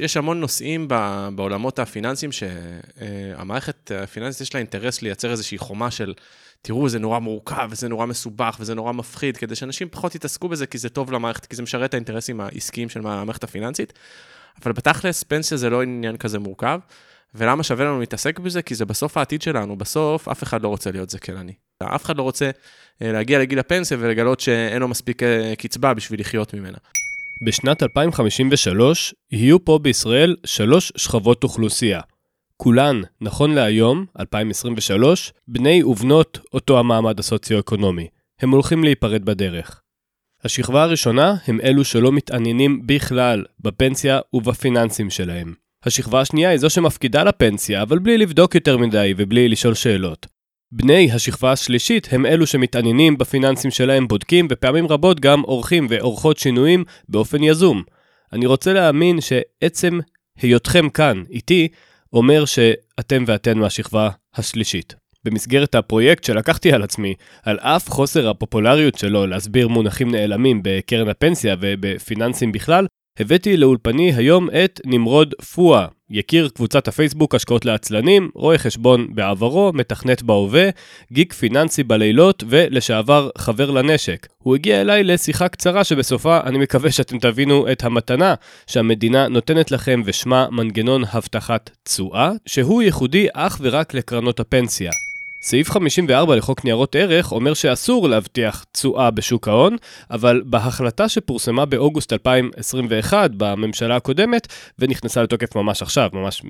יש המון נושאים בעולמות הפיננסיים שהמערכת הפיננסית יש לה אינטרס לייצר איזושהי חומה של, תראו, זה נורא מורכב, וזה נורא מסובך, וזה נורא מפחיד, כדי שאנשים פחות יתעסקו בזה, כי זה טוב למערכת, כי זה משרת את האינטרסים העסקיים של המערכת הפיננסית. אבל בתכלס, פנסיה זה לא עניין כזה מורכב. ולמה שווה לנו להתעסק בזה? כי זה בסוף העתיד שלנו, בסוף אף אחד לא רוצה להיות זקנני. אף אחד לא רוצה אה, להגיע לגיל הפנסיה ולגלות שאין לו מספיק אה, קצבה בשביל לחיות ממנה. בשנת 2053 יהיו פה בישראל שלוש שכבות אוכלוסייה. כולן, נכון להיום, 2023, בני ובנות אותו המעמד הסוציו-אקונומי. הם הולכים להיפרד בדרך. השכבה הראשונה הם אלו שלא מתעניינים בכלל בפנסיה ובפיננסים שלהם. השכבה השנייה היא זו שמפקידה לפנסיה, אבל בלי לבדוק יותר מדי ובלי לשאול שאלות. בני השכבה השלישית הם אלו שמתעניינים בפיננסים שלהם, בודקים ופעמים רבות גם עורכים ועורכות שינויים באופן יזום. אני רוצה להאמין שעצם היותכם כאן, איתי, אומר שאתם ואתן מהשכבה השלישית. במסגרת הפרויקט שלקחתי על עצמי, על אף חוסר הפופולריות שלו להסביר מונחים נעלמים בקרן הפנסיה ובפיננסים בכלל, הבאתי לאולפני היום את נמרוד פואה, יקיר קבוצת הפייסבוק השקעות לעצלנים, רואה חשבון בעברו, מתכנת בהווה, גיק פיננסי בלילות ולשעבר חבר לנשק. הוא הגיע אליי לשיחה קצרה שבסופה אני מקווה שאתם תבינו את המתנה שהמדינה נותנת לכם ושמה מנגנון הבטחת תשואה, שהוא ייחודי אך ורק לקרנות הפנסיה. סעיף 54 לחוק ניירות ערך אומר שאסור להבטיח תשואה בשוק ההון, אבל בהחלטה שפורסמה באוגוסט 2021 בממשלה הקודמת, ונכנסה לתוקף ממש עכשיו, ממש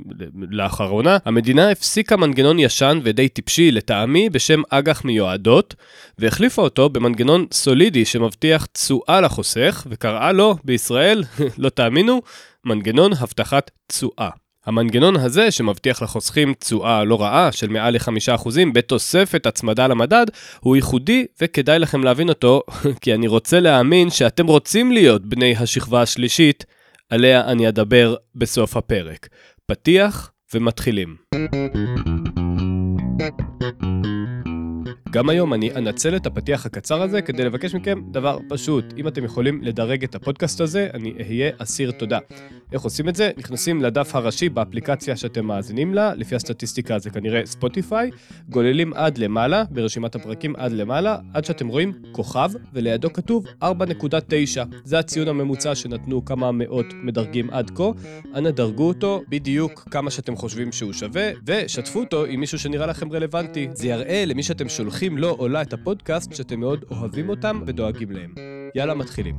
לאחרונה, המדינה הפסיקה מנגנון ישן ודי טיפשי לטעמי בשם אג"ח מיועדות, והחליפה אותו במנגנון סולידי שמבטיח תשואה לחוסך, וקראה לו בישראל, לא תאמינו, מנגנון הבטחת תשואה. המנגנון הזה, שמבטיח לחוסכים תשואה לא רעה של מעל ל-5% בתוספת הצמדה למדד, הוא ייחודי וכדאי לכם להבין אותו, כי אני רוצה להאמין שאתם רוצים להיות בני השכבה השלישית, עליה אני אדבר בסוף הפרק. פתיח ומתחילים. גם היום אני אנצל את הפתיח הקצר הזה כדי לבקש מכם דבר פשוט. אם אתם יכולים לדרג את הפודקאסט הזה, אני אהיה אסיר תודה. איך עושים את זה? נכנסים לדף הראשי באפליקציה שאתם מאזינים לה, לפי הסטטיסטיקה זה כנראה ספוטיפיי, גוללים עד למעלה, ברשימת הפרקים עד למעלה, עד שאתם רואים כוכב, ולידו כתוב 4.9. זה הציון הממוצע שנתנו כמה מאות מדרגים עד כה. אנא דרגו אותו בדיוק כמה שאתם חושבים שהוא שווה, ושתפו אותו עם מישהו שנראה לכם רלוונטי. זה יראה למי שאתם שולחים שולחים לו או לה את הפודקאסט שאתם מאוד אוהבים אותם ודואגים להם. יאללה, מתחילים.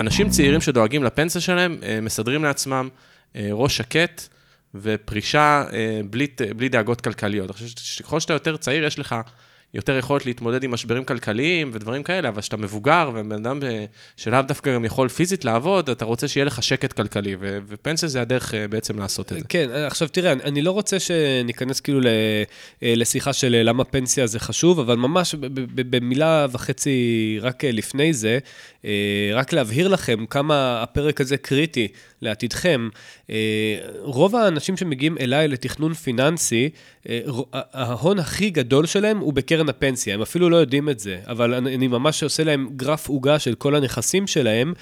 אנשים צעירים שדואגים לפנסיה שלהם, אה, מסדרים לעצמם אה, ראש שקט ופרישה אה, בלי, בלי דאגות כלכליות. אני חושב שככל שאתה יותר צעיר, יש לך יותר יכולת להתמודד עם משברים כלכליים ודברים כאלה, אבל כשאתה מבוגר ובן אדם שלאו דווקא גם יכול פיזית לעבוד, אתה רוצה שיהיה לך שקט כלכלי, ו- ופנסיה זה הדרך אה, בעצם לעשות את זה. כן, עכשיו תראה, אני לא רוצה שניכנס כאילו אה, לשיחה של אה, למה פנסיה זה חשוב, אבל ממש במילה וחצי רק לפני זה, רק להבהיר לכם כמה הפרק הזה קריטי לעתידכם. רוב האנשים שמגיעים אליי לתכנון פיננסי, ההון הכי גדול שלהם הוא בקרן... קרן הפנסיה, הם אפילו לא יודעים את זה, אבל אני, ממש עושה להם גרף עוגה של כל הנכסים שלהם,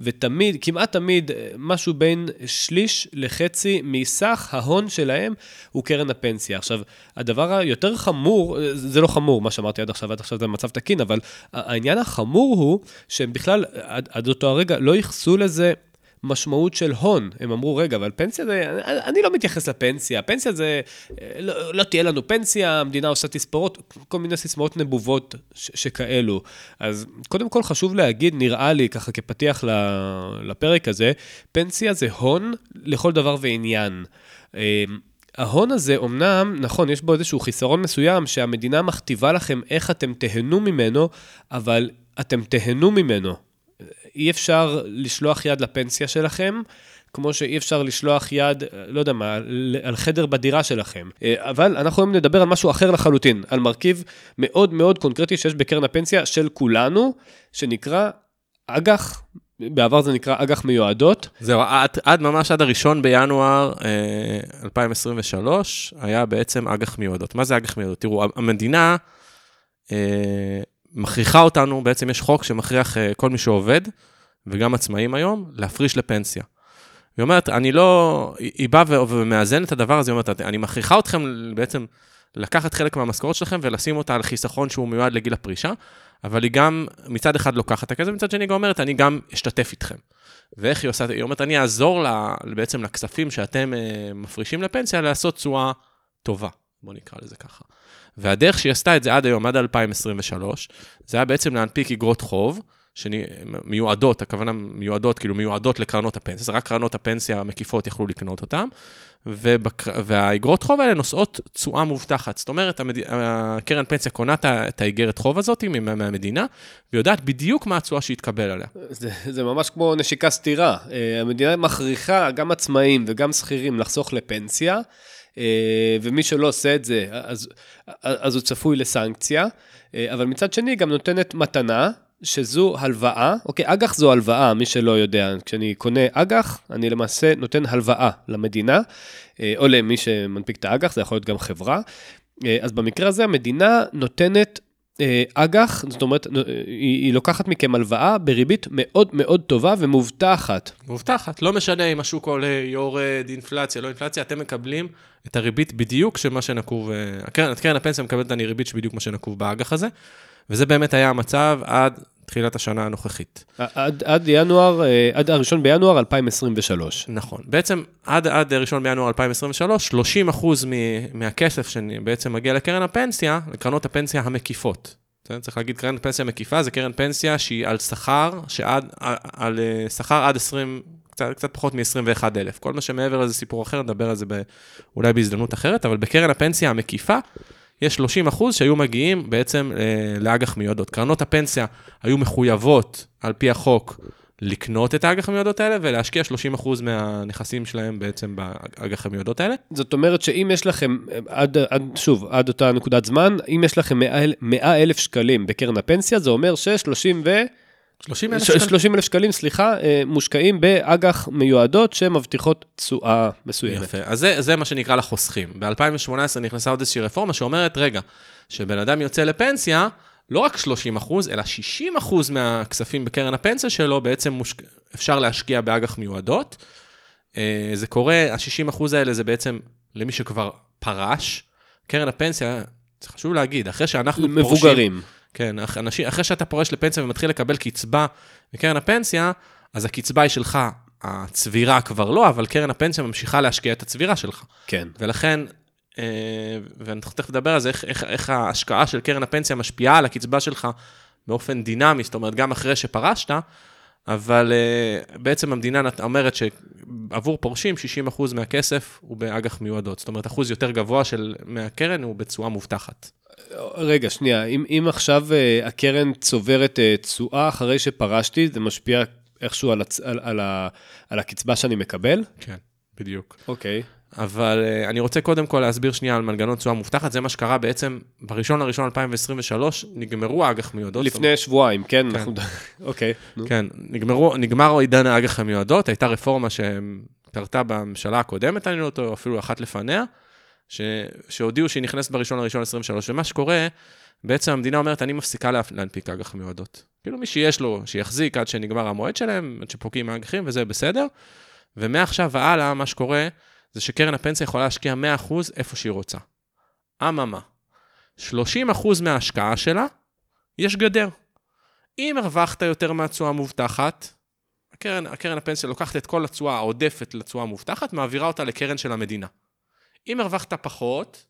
ותמיד, כמעט תמיד, משהו בין שליש לחצי מסך ההון שלהם הוא קרן הפנסיה. עכשיו, הדבר היותר חמור, זה לא חמור, מה שאמרתי עד עכשיו, עד עכשיו זה מצב תקין, אבל העניין החמור הוא שהם בכלל, עד, עד אותו הרגע, לא ייחסו לזה משמעות של הון. הם אמרו, רגע, אבל פנסיה זה, אני לא מתייחס לפנסיה, פנסיה זה, לא, לא תהיה לנו פנסיה, המדינה עושה תספורות, כל מיני סיסמאות נבובות ש- שכאלו. אז קודם כל חשוב להגיד, נראה לי, ככה כפתיח לפרק הזה, פנסיה זה הון לכל דבר ועניין. אמ, ההון הזה, אמנם, נכון, יש בו איזשהו חיסרון מסוים, שהמדינה מכתיבה לכם איך אתם תהנו ממנו, אבל אתם תהנו ממנו. אי אפשר לשלוח יד לפנסיה שלכם, כמו שאי אפשר לשלוח יד, לא יודע מה, על חדר בדירה שלכם. אה, אבל אנחנו היום נדבר על משהו אחר לחלוטין, על מרכיב מאוד מאוד קונקרטי שיש בקרן הפנסיה של כולנו, שנקרא אג"ח, בעבר זה נקרא אג"ח מיועדות. זהו, עד, עד ממש עד הראשון בינואר אה, 2023 היה בעצם אג"ח מיועדות. מה זה אג"ח מיועדות? תראו, המדינה אה, מכריחה אותנו, בעצם יש חוק שמכריח uh, כל מי שעובד, וגם עצמאים היום, להפריש לפנסיה. היא אומרת, אני לא... היא באה ומאזנת את הדבר הזה, היא אומרת, אני מכריחה אתכם בעצם לקחת חלק מהמשכורת שלכם ולשים אותה על חיסכון שהוא מיועד לגיל הפרישה, אבל היא גם מצד אחד לוקחת את הכסף, מצד שני היא גם אומרת, אני גם אשתתף איתכם. ואיך היא עושה, היא אומרת, אני אעזור לה, בעצם לכספים שאתם uh, מפרישים לפנסיה, לעשות תשואה טובה, בוא נקרא לזה ככה. והדרך שהיא עשתה את זה עד היום, עד 2023, זה היה בעצם להנפיק אגרות חוב, שמיועדות, הכוונה מיועדות, כאילו מיועדות לקרנות הפנסיה, זה רק קרנות הפנסיה המקיפות יכלו לקנות אותן, ובק... והאגרות חוב האלה נושאות תשואה מובטחת. זאת אומרת, המד... הקרן פנסיה קונה את האיגרת חוב הזאת מהמדינה, ויודעת בדיוק מה התשואה שהתקבל עליה. זה, זה ממש כמו נשיקה סתירה. אה, המדינה מכריחה גם עצמאים וגם שכירים לחסוך לפנסיה. אה, ומי שלא עושה את זה, אז, אז הוא צפוי לסנקציה, אה, אבל מצד שני גם נותנת מתנה, שזו הלוואה, אוקיי, אג"ח זו הלוואה, מי שלא יודע, כשאני קונה אג"ח, אני למעשה נותן הלוואה למדינה, אה, או למי שמנפיק את האג"ח, זה יכול להיות גם חברה. אז במקרה הזה המדינה נותנת אג"ח, זאת אומרת, היא, היא לוקחת מכם הלוואה בריבית מאוד מאוד טובה ומובטחת. מובטחת, לא משנה אם השוק עולה, יורד, אינפלציה, לא אינפלציה, אתם מקבלים את הריבית בדיוק של מה שנקוב, הקרן, הקרן הפנסיה מקבלת את הריבית שבדיוק מה שנקוב באג"ח הזה. וזה באמת היה המצב עד תחילת השנה הנוכחית. עד, עד ינואר, אה, עד הראשון בינואר 2023. נכון. בעצם עד, עד הראשון בינואר 2023, 30 אחוז מהכסף שבעצם מגיע לקרן הפנסיה, לקרנות הפנסיה המקיפות. צריך להגיד, קרן פנסיה מקיפה זה קרן פנסיה שהיא על שכר, שעד, על אה, שכר עד 20, קצת, קצת פחות מ-21,000. כל מה שמעבר לזה סיפור אחר, נדבר על זה אולי בהזדמנות אחרת, אבל בקרן הפנסיה המקיפה, יש 30 אחוז שהיו מגיעים בעצם אה, לאג"ח מיועדות. קרנות הפנסיה היו מחויבות, על פי החוק, לקנות את האג"ח המיועדות האלה ולהשקיע 30% אחוז מהנכסים שלהם בעצם באג"ח המיועדות האלה. זאת אומרת שאם יש לכם, עד, עד, שוב, עד אותה נקודת זמן, אם יש לכם 100 אלף שקלים בקרן הפנסיה, זה אומר ש-30 ו... 30 אלף שקלים. 30 אלף שקלים, סליחה, אה, מושקעים באג"ח מיועדות שמבטיחות תשואה מסוימת. יפה, אז זה, זה מה שנקרא לחוסכים. ב-2018 נכנסה עוד איזושהי רפורמה שאומרת, רגע, שבן אדם יוצא לפנסיה, לא רק 30 אחוז, אלא 60 אחוז מהכספים בקרן הפנסיה שלו, בעצם מושק... אפשר להשקיע באג"ח מיועדות. אה, זה קורה, ה-60 אחוז האלה זה בעצם למי שכבר פרש. קרן הפנסיה, זה חשוב להגיד, אחרי שאנחנו מבוגרים. פורשים... מבוגרים. כן, אנשים, אחרי שאתה פורש לפנסיה ומתחיל לקבל קצבה מקרן הפנסיה, אז הקצבה היא שלך, הצבירה כבר לא, אבל קרן הפנסיה ממשיכה להשקיע את הצבירה שלך. כן. ולכן, אה, ואני תכף לדבר על זה, איך, איך, איך ההשקעה של קרן הפנסיה משפיעה על הקצבה שלך באופן דינמי, זאת אומרת, גם אחרי שפרשת, אבל uh, בעצם המדינה אומרת שעבור פורשים 60% מהכסף הוא באג"ח מיועדות. זאת אומרת, אחוז יותר גבוה של, מהקרן הוא בתשואה מובטחת. רגע, שנייה, אם, אם עכשיו uh, הקרן צוברת uh, תשואה אחרי שפרשתי, זה משפיע איכשהו על, הצ... על, על, ה... על הקצבה שאני מקבל? כן, בדיוק. אוקיי. אבל uh, אני רוצה קודם כל להסביר שנייה על מנגנון תשואה מובטחת, זה מה שקרה בעצם בראשון לראשון 2023, נגמרו האג"ח מיועדות. לפני אומרת, שבועיים, כן? כן. אוקיי. כן, נגמרו, נגמר עידן האג"ח המיועדות, הייתה רפורמה שקרתה בממשלה הקודמת, אני לא טועה, אפילו אחת לפניה. ש... שהודיעו שהיא נכנסת בראשון לראשון 23, ומה שקורה, בעצם המדינה אומרת, אני מפסיקה לה... להנפיק אג"ח מיועדות. כאילו מי שיש לו, שיחזיק עד שנגמר המועד שלהם, עד שפוקעים האג"חים, וזה בסדר. ומעכשיו והלאה, מה שקורה, זה שקרן הפנסיה יכולה להשקיע 100% איפה שהיא רוצה. אממה, 30% מההשקעה שלה, יש גדר. אם הרווחת יותר מהתשואה המובטחת, הקרן, הקרן הפנסיה לוקחת את כל התשואה העודפת לתשואה המובטחת, מעבירה אותה לקרן של המדינה. אם הרווחת פחות,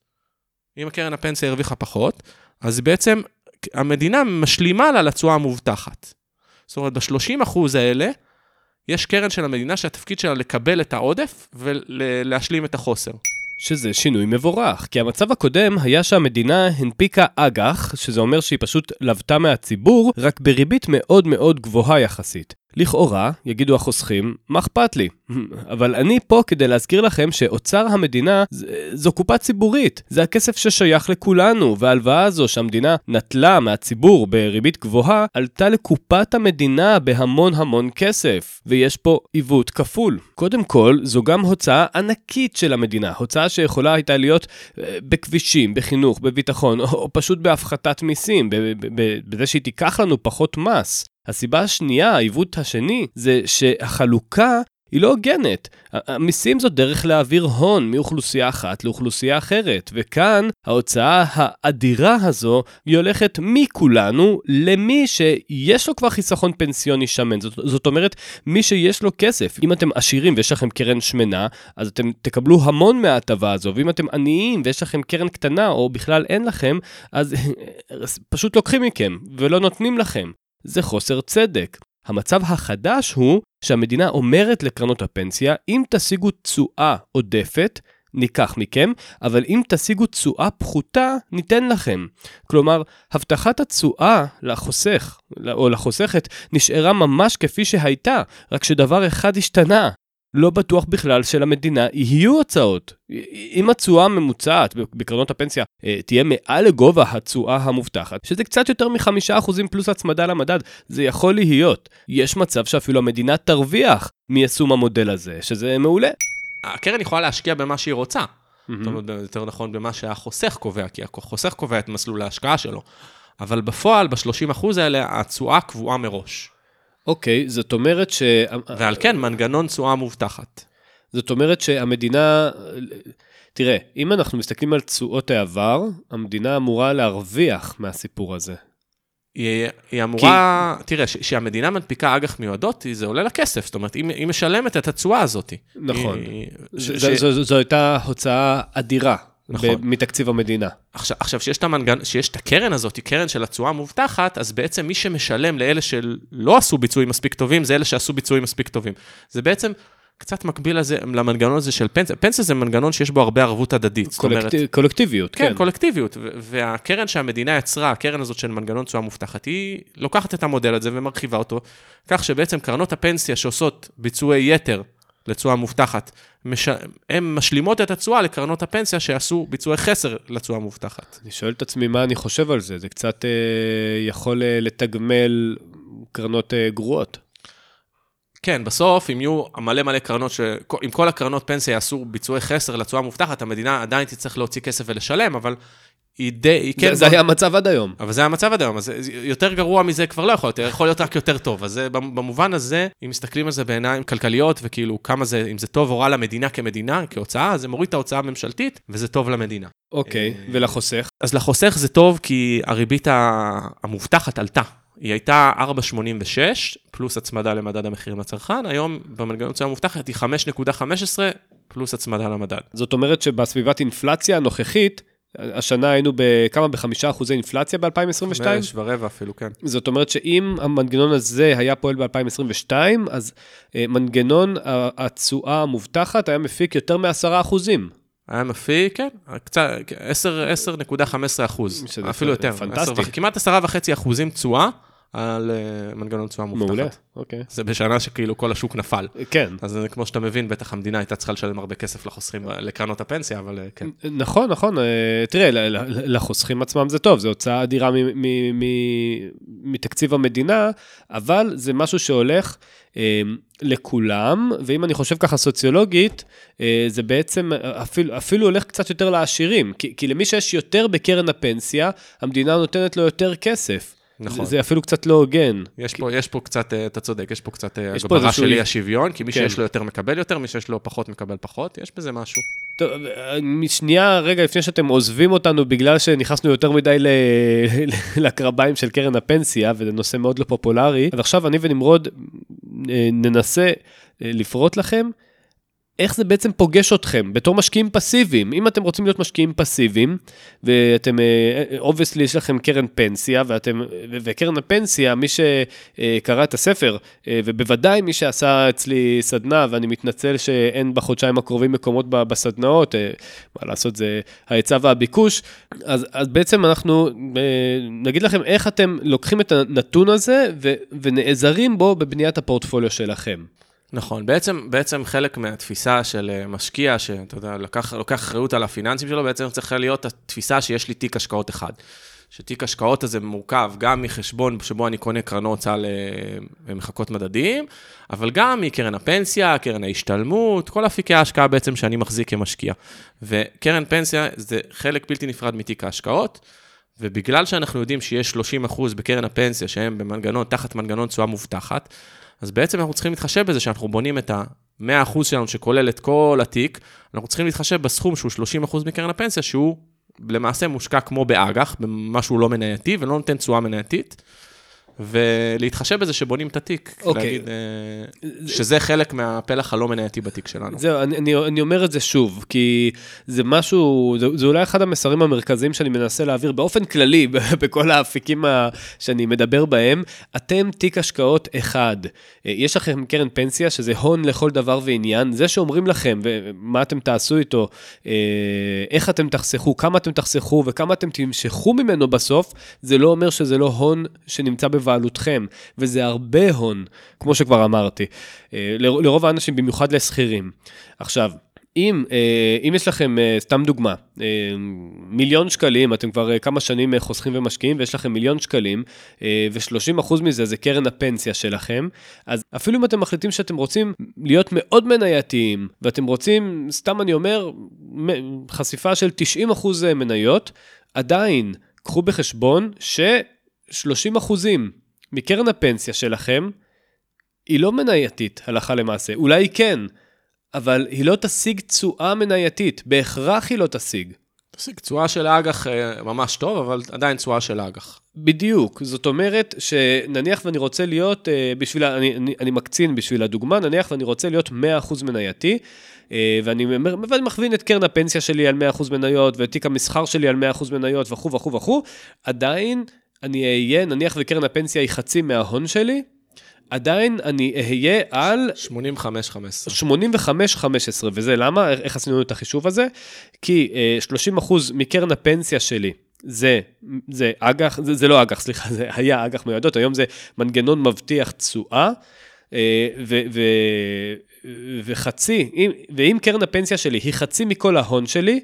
אם הקרן הפנסיה הרוויחה פחות, אז בעצם המדינה משלימה לה לתשואה המובטחת. זאת אומרת, ב-30% האלה, יש קרן של המדינה שהתפקיד שלה לקבל את העודף ולהשלים את החוסר. שזה שינוי מבורך, כי המצב הקודם היה שהמדינה הנפיקה אג"ח, שזה אומר שהיא פשוט לוותה מהציבור, רק בריבית מאוד מאוד גבוהה יחסית. לכאורה, יגידו החוסכים, מה אכפת לי? אבל אני פה כדי להזכיר לכם שאוצר המדינה זו קופה ציבורית. זה הכסף ששייך לכולנו, וההלוואה הזו שהמדינה נטלה מהציבור בריבית גבוהה, עלתה לקופת המדינה בהמון המון כסף. ויש פה עיוות כפול. קודם כל, זו גם הוצאה ענקית של המדינה. הוצאה שיכולה הייתה להיות אה, בכבישים, בחינוך, בביטחון, או פשוט בהפחתת מיסים, בזה שהיא תיקח לנו פחות מס. הסיבה השנייה, העיוות השני, זה שהחלוקה היא לא הוגנת. המיסים זו דרך להעביר הון מאוכלוסייה אחת לאוכלוסייה אחרת, וכאן ההוצאה האדירה הזו, היא הולכת מכולנו למי שיש לו כבר חיסכון פנסיוני שמן. זאת, זאת אומרת, מי שיש לו כסף. אם אתם עשירים ויש לכם קרן שמנה, אז אתם תקבלו המון מההטבה הזו, ואם אתם עניים ויש לכם קרן קטנה, או בכלל אין לכם, אז פשוט לוקחים מכם ולא נותנים לכם. זה חוסר צדק. המצב החדש הוא שהמדינה אומרת לקרנות הפנסיה, אם תשיגו תשואה עודפת, ניקח מכם, אבל אם תשיגו תשואה פחותה, ניתן לכם. כלומר, הבטחת התשואה לחוסך, או לחוסכת, נשארה ממש כפי שהייתה, רק שדבר אחד השתנה, לא בטוח בכלל שלמדינה יהיו הוצאות. אם התשואה הממוצעת בקרנות הפנסיה אה, תהיה מעל לגובה התשואה המובטחת, שזה קצת יותר מחמישה אחוזים פלוס הצמדה למדד, זה יכול להיות. יש מצב שאפילו המדינה תרוויח מיישום המודל הזה, שזה מעולה. הקרן יכולה להשקיע במה שהיא רוצה. אומרת, יותר נכון במה שהחוסך קובע, כי החוסך קובע את מסלול ההשקעה שלו. אבל בפועל, ב-30% האלה, התשואה קבועה מראש. אוקיי, okay, זאת אומרת ש... ועל כן, מנגנון תשואה מובטחת. זאת אומרת שהמדינה... תראה, אם אנחנו מסתכלים על תשואות העבר, המדינה אמורה להרוויח מהסיפור הזה. היא, היא אמורה, כי... תראה, כשהמדינה מנפיקה אג"ח מיועדות, זה עולה לה כסף, זאת אומרת, היא, היא משלמת את התשואה הזאת. נכון. היא, ש... זו. זו, זו הייתה הוצאה אדירה. נכון. מתקציב המדינה. עכשיו, עכשיו שיש, את המנגן, שיש את הקרן הזאת, קרן של התשואה המובטחת, אז בעצם מי שמשלם לאלה שלא עשו ביצועים מספיק טובים, זה אלה שעשו ביצועים מספיק טובים. זה בעצם קצת מקביל לזה, למנגנון הזה של פנסיה. פנסיה זה מנגנון שיש בו הרבה ערבות הדדית. קולקט... אומרת, קולקטיביות, כן. כן, קולקטיביות. והקרן שהמדינה יצרה, הקרן הזאת של מנגנון תשואה מובטחת, היא לוקחת את המודל הזה ומרחיבה אותו, כך שבעצם קרנות הפנסיה שעושות ביצועי יתר לתשואה מובטחת, מש... הן משלימות את התשואה לקרנות הפנסיה שעשו ביצועי חסר לתשואה מובטחת. אני שואל את עצמי מה אני חושב על זה, זה קצת אה, יכול אה, לתגמל קרנות אה, גרועות. כן, בסוף, אם יהיו מלא מלא קרנות, ש... אם כל הקרנות פנסיה יעשו ביצועי חסר לתשואה מובטחת, המדינה עדיין תצטרך להוציא כסף ולשלם, אבל היא די, היא כן... זה, זה היה המצב עד היום. אבל זה היה המצב עד היום, אז יותר גרוע מזה כבר לא יכול להיות, יכול להיות רק יותר טוב. אז במובן הזה, אם מסתכלים על זה בעיניים כלכליות, וכאילו כמה זה, אם זה טוב או רע למדינה כמדינה, כהוצאה, זה מוריד את ההוצאה הממשלתית, וזה טוב למדינה. אוקיי, אה, ולחוסך? אז לחוסך זה טוב, כי הריבית המובטחת עלתה. היא הייתה 4.86, פלוס הצמדה למדד המחירים לצרכן, היום במנגנון תשואה המובטחת היא 5.15, פלוס הצמדה למדד. זאת אומרת שבסביבת אינפלציה הנוכחית, השנה היינו בכמה? בחמישה אחוזי אינפלציה ב-2022? חמש ורבע אפילו, כן. זאת אומרת שאם המנגנון הזה היה פועל ב-2022, אז אה, מנגנון התשואה המובטחת היה מפיק יותר מ-10 אחוזים. היה מפיק, כן, קצת, 10.15 אחוז, אפילו יותר. פנטסטי. כמעט 10.5 אחוזים תשואה. על uh, מנגנון תשואה מובטחת. מעולה, אוקיי. זה בשנה שכאילו כל השוק נפל. כן. אז כמו שאתה מבין, בטח המדינה הייתה צריכה לשלם הרבה כסף לחוסכים, לקרנות הפנסיה, אבל uh, כן. נכון, נכון. Uh, תראה, לחוסכים עצמם זה טוב, זו הוצאה אדירה מתקציב המדינה, אבל זה משהו שהולך uh, לכולם, ואם אני חושב ככה סוציולוגית, זה בעצם אפילו, אפילו הולך קצת יותר לעשירים, כי, כי למי שיש יותר בקרן הפנסיה, המדינה נותנת לו יותר כסף. נכון. זה אפילו קצת לא הוגן. יש פה, יש פה קצת, אה, אתה צודק, יש פה קצת אה, הגברה של אי השוויון, כי מי כן. שיש לו יותר מקבל יותר, מי שיש לו פחות מקבל פחות, יש בזה משהו. טוב, משנייה, רגע לפני שאתם עוזבים אותנו בגלל שנכנסנו יותר מדי לקרביים של קרן הפנסיה, וזה נושא מאוד לא פופולרי, אז עכשיו אני ונמרוד אה, ננסה לפרוט לכם איך זה בעצם פוגש אתכם בתור משקיעים פסיביים. אם אתם רוצים להיות משקיעים פסיביים, ואתם, obviously, יש לכם קרן פנסיה, ואתם, וקרן הפנסיה, מי שקרא את הספר, אה, ובוודאי מי שעשה אצלי סדנה, ואני מתנצל שאין בחודשיים הקרובים מקומות בסדנאות, אה, מה לעשות, זה ההיצע והביקוש, אז, אז בעצם אנחנו אה, נגיד לכם איך אתם לוקחים את הנתון הזה ו, ונעזרים בו בבניית הפורטפוליו שלכם. נכון, בעצם, בעצם חלק מהתפיסה של אה, משקיע, שאתה יודע, לקח, לוקח אחריות על הפיננסים שלו, בעצם צריכה להיות התפיסה שיש לי תיק השקעות אחד. שתיק השקעות הזה מורכב גם מחשבון שבו אני קונה קרנות סל ומחכות מדדים, אבל גם מקרן הפנסיה, קרן ההשתלמות, כל אפיקי ההשקעה בעצם שאני מחזיק כמשקיע. וקרן פנסיה זה חלק בלתי נפרד מתיק ההשקעות. ובגלל שאנחנו יודעים שיש 30 אחוז בקרן הפנסיה, שהם במנגנון, תחת מנגנון תשואה מובטחת, אז בעצם אנחנו צריכים להתחשב בזה שאנחנו בונים את ה-100 אחוז שלנו, שכולל את כל התיק, אנחנו צריכים להתחשב בסכום שהוא 30 אחוז מקרן הפנסיה, שהוא למעשה מושקע כמו באג"ח, במשהו לא מנייתי ולא נותן תשואה מנייתית. ולהתחשב בזה שבונים את התיק, okay. אוקיי. להגיד אה, שזה חלק מהפלח הלא מנייתי בתיק שלנו. זהו, אני, אני, אני אומר את זה שוב, כי זה משהו, זה, זה אולי אחד המסרים המרכזיים שאני מנסה להעביר באופן כללי, בכל האפיקים ה, שאני מדבר בהם. אתם תיק השקעות אחד. אה, יש לכם קרן פנסיה, שזה הון לכל דבר ועניין. זה שאומרים לכם, ומה אתם תעשו איתו, אה, איך אתם תחסכו, כמה אתם תחסכו וכמה אתם תמשכו ממנו בסוף, זה לא אומר שזה לא הון שנמצא בבעלותכם, וזה הרבה הון, כמו שכבר אמרתי, אה, לרוב האנשים, במיוחד לשכירים. עכשיו, אם, אה, אם יש לכם, אה, סתם דוגמה, מיליון שקלים, אתם כבר כמה שנים חוסכים ומשקיעים, ויש לכם מיליון שקלים, ו-30% מזה זה קרן הפנסיה שלכם, אז אפילו אם אתם מחליטים שאתם רוצים להיות מאוד מנייתיים, ואתם רוצים, סתם אני אומר, חשיפה של 90% מניות, עדיין, קחו בחשבון ש... 30 אחוזים מקרן הפנסיה שלכם, היא לא מנייתית הלכה למעשה. אולי היא כן, אבל היא לא תשיג תשואה מנייתית. בהכרח היא לא תשיג. תשיג תשואה של האג"ח אה, ממש טוב, אבל עדיין תשואה של האג"ח. בדיוק. זאת אומרת שנניח ואני רוצה להיות, אה, בשביל, אני, אני, אני מקצין בשביל הדוגמה, נניח ואני רוצה להיות 100% מנייתי, אה, ואני מכווין את קרן הפנסיה שלי על 100% מניות, ואת תיק המסחר שלי על 100% מניות וכו' וכו' וכו', עדיין אני אהיה, נניח וקרן הפנסיה היא חצי מההון שלי, עדיין אני אהיה על... 85-15. 85-15, וזה למה? איך עשינו את החישוב הזה? כי 30 אה, מקרן הפנסיה שלי, זה, זה אג"ח, זה, זה לא אג"ח, סליחה, זה היה אג"ח מיועדות, היום זה מנגנון מבטיח תשואה, אה, ו, ו, וחצי, ואם קרן הפנסיה שלי היא חצי מכל ההון שלי,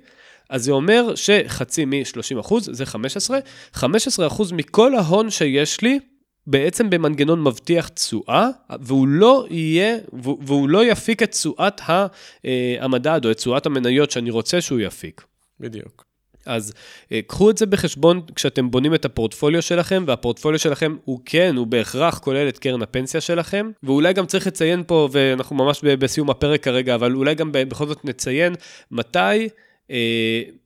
אז זה אומר שחצי מ-30 אחוז, זה 15, 15 אחוז מכל ההון שיש לי, בעצם במנגנון מבטיח תשואה, והוא לא יהיה, והוא לא יפיק את תשואת אה, המדד או את תשואת המניות שאני רוצה שהוא יפיק. בדיוק. אז אה, קחו את זה בחשבון כשאתם בונים את הפורטפוליו שלכם, והפורטפוליו שלכם הוא כן, הוא בהכרח כולל את קרן הפנסיה שלכם, ואולי גם צריך לציין פה, ואנחנו ממש בסיום הפרק כרגע, אבל אולי גם בכל זאת נציין מתי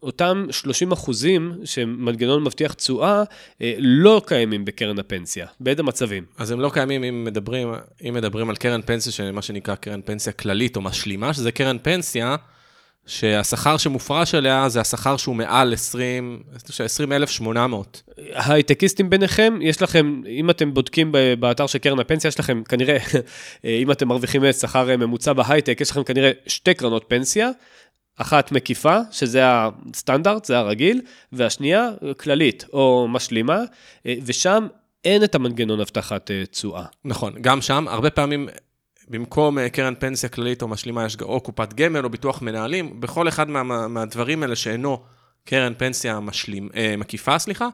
אותם 30 אחוזים שמנגנון מבטיח תשואה, אה, לא קיימים בקרן הפנסיה. באיזה מצבים? אז הם לא קיימים אם מדברים, אם מדברים על קרן פנסיה, שמה שנקרא קרן פנסיה כללית או משלימה, שזה קרן פנסיה, שהשכר שמופרש עליה זה השכר שהוא מעל 20, 20,800. הייטקיסטים ביניכם, יש לכם, אם אתם בודקים באתר של קרן הפנסיה, יש לכם כנראה, אם אתם מרוויחים שכר ממוצע בהייטק, יש לכם כנראה שתי קרנות פנסיה. אחת מקיפה, שזה הסטנדרט, זה הרגיל, והשנייה כללית או משלימה, אה, ושם אין את המנגנון הבטחת אה, תשואה. נכון, גם שם, הרבה פעמים במקום אה, קרן פנסיה כללית או משלימה, יש או קופת גמל או ביטוח מנהלים, בכל אחד מה, מהדברים האלה שאינו קרן פנסיה משלים, אה, מקיפה, סליחה,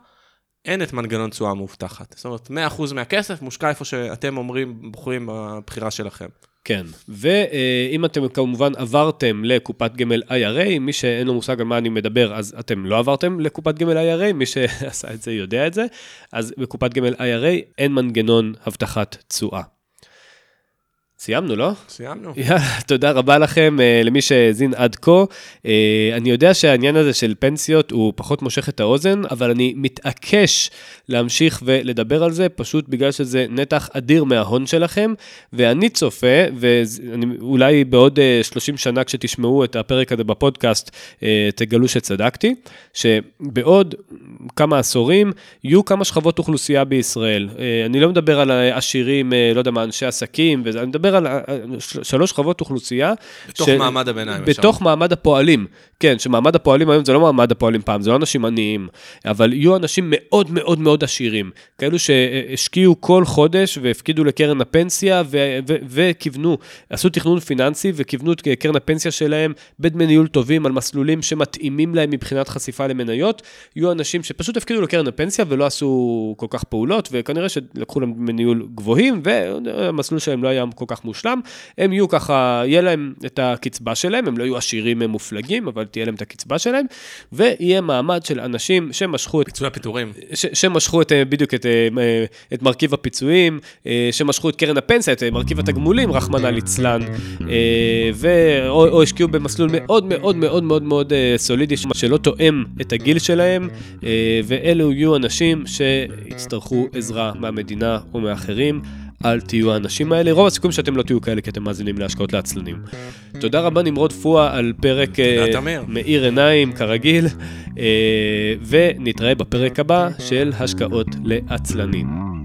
אין את מנגנון תשואה המובטחת. זאת אומרת, 100% מהכסף מושקע איפה שאתם אומרים, בוחרים בבחירה שלכם. כן, ואם אתם כמובן עברתם לקופת גמל IRA, מי שאין לו מושג על מה אני מדבר, אז אתם לא עברתם לקופת גמל IRA, מי שעשה את זה יודע את זה, אז בקופת גמל IRA אין מנגנון הבטחת תשואה. סיימנו, לא? סיימנו. יאללה, תודה רבה לכם, uh, למי שהאזין עד כה. Uh, אני יודע שהעניין הזה של פנסיות הוא פחות מושך את האוזן, אבל אני מתעקש להמשיך ולדבר על זה, פשוט בגלל שזה נתח אדיר מההון שלכם, ואני צופה, ואולי בעוד uh, 30 שנה כשתשמעו את הפרק הזה בפודקאסט, תגלו שצדקתי, שבעוד כמה עשורים יהיו כמה שכבות אוכלוסייה בישראל. אני לא מדבר על עשירים, לא יודע מה, אנשי עסקים, ואני מדבר מדבר על שלוש שכבות אוכלוסייה. בתוך ש... מעמד הביניים. בתוך שם. מעמד הפועלים, כן, שמעמד הפועלים היום זה לא מעמד הפועלים פעם, זה לא אנשים עניים, אבל יהיו אנשים מאוד מאוד מאוד עשירים, כאלו שהשקיעו כל חודש והפקידו לקרן הפנסיה וכיוונו, עשו תכנון פיננסי וכיוונו את קרן הפנסיה שלהם בדמי ניהול טובים על מסלולים שמתאימים להם מבחינת חשיפה למניות. יהיו אנשים שפשוט הפקידו לקרן הפנסיה ולא עשו כל כך פעולות, וכנראה שלקחו להם דמי ניהול גבוהים, והמסלול שלהם לא היה כל כך כך מושלם, הם יהיו ככה, יהיה להם את הקצבה שלהם, הם לא יהיו עשירים מופלגים, אבל תהיה להם את הקצבה שלהם, ויהיה מעמד של אנשים שמשכו את... פיצוי הפיטורים. ש, שמשכו את, אה, בדיוק את, אה, את מרכיב הפיצויים, אה, שמשכו את קרן הפנסיה, את מרכיב התגמולים, רחמנא ליצלן, או השקיעו במסלול מאוד מאוד מאוד מאוד מאוד סולידי, שלא תואם את הגיל שלהם, ואלו יהיו אנשים שיצטרכו עזרה מהמדינה או מאחרים. אל תהיו האנשים האלה, רוב הסיכויים שאתם לא תהיו כאלה כי אתם מאזינים להשקעות לעצלנים. תודה רבה נמרוד פואה על פרק מאיר עיניים כרגיל, ונתראה בפרק הבא של השקעות לעצלנים.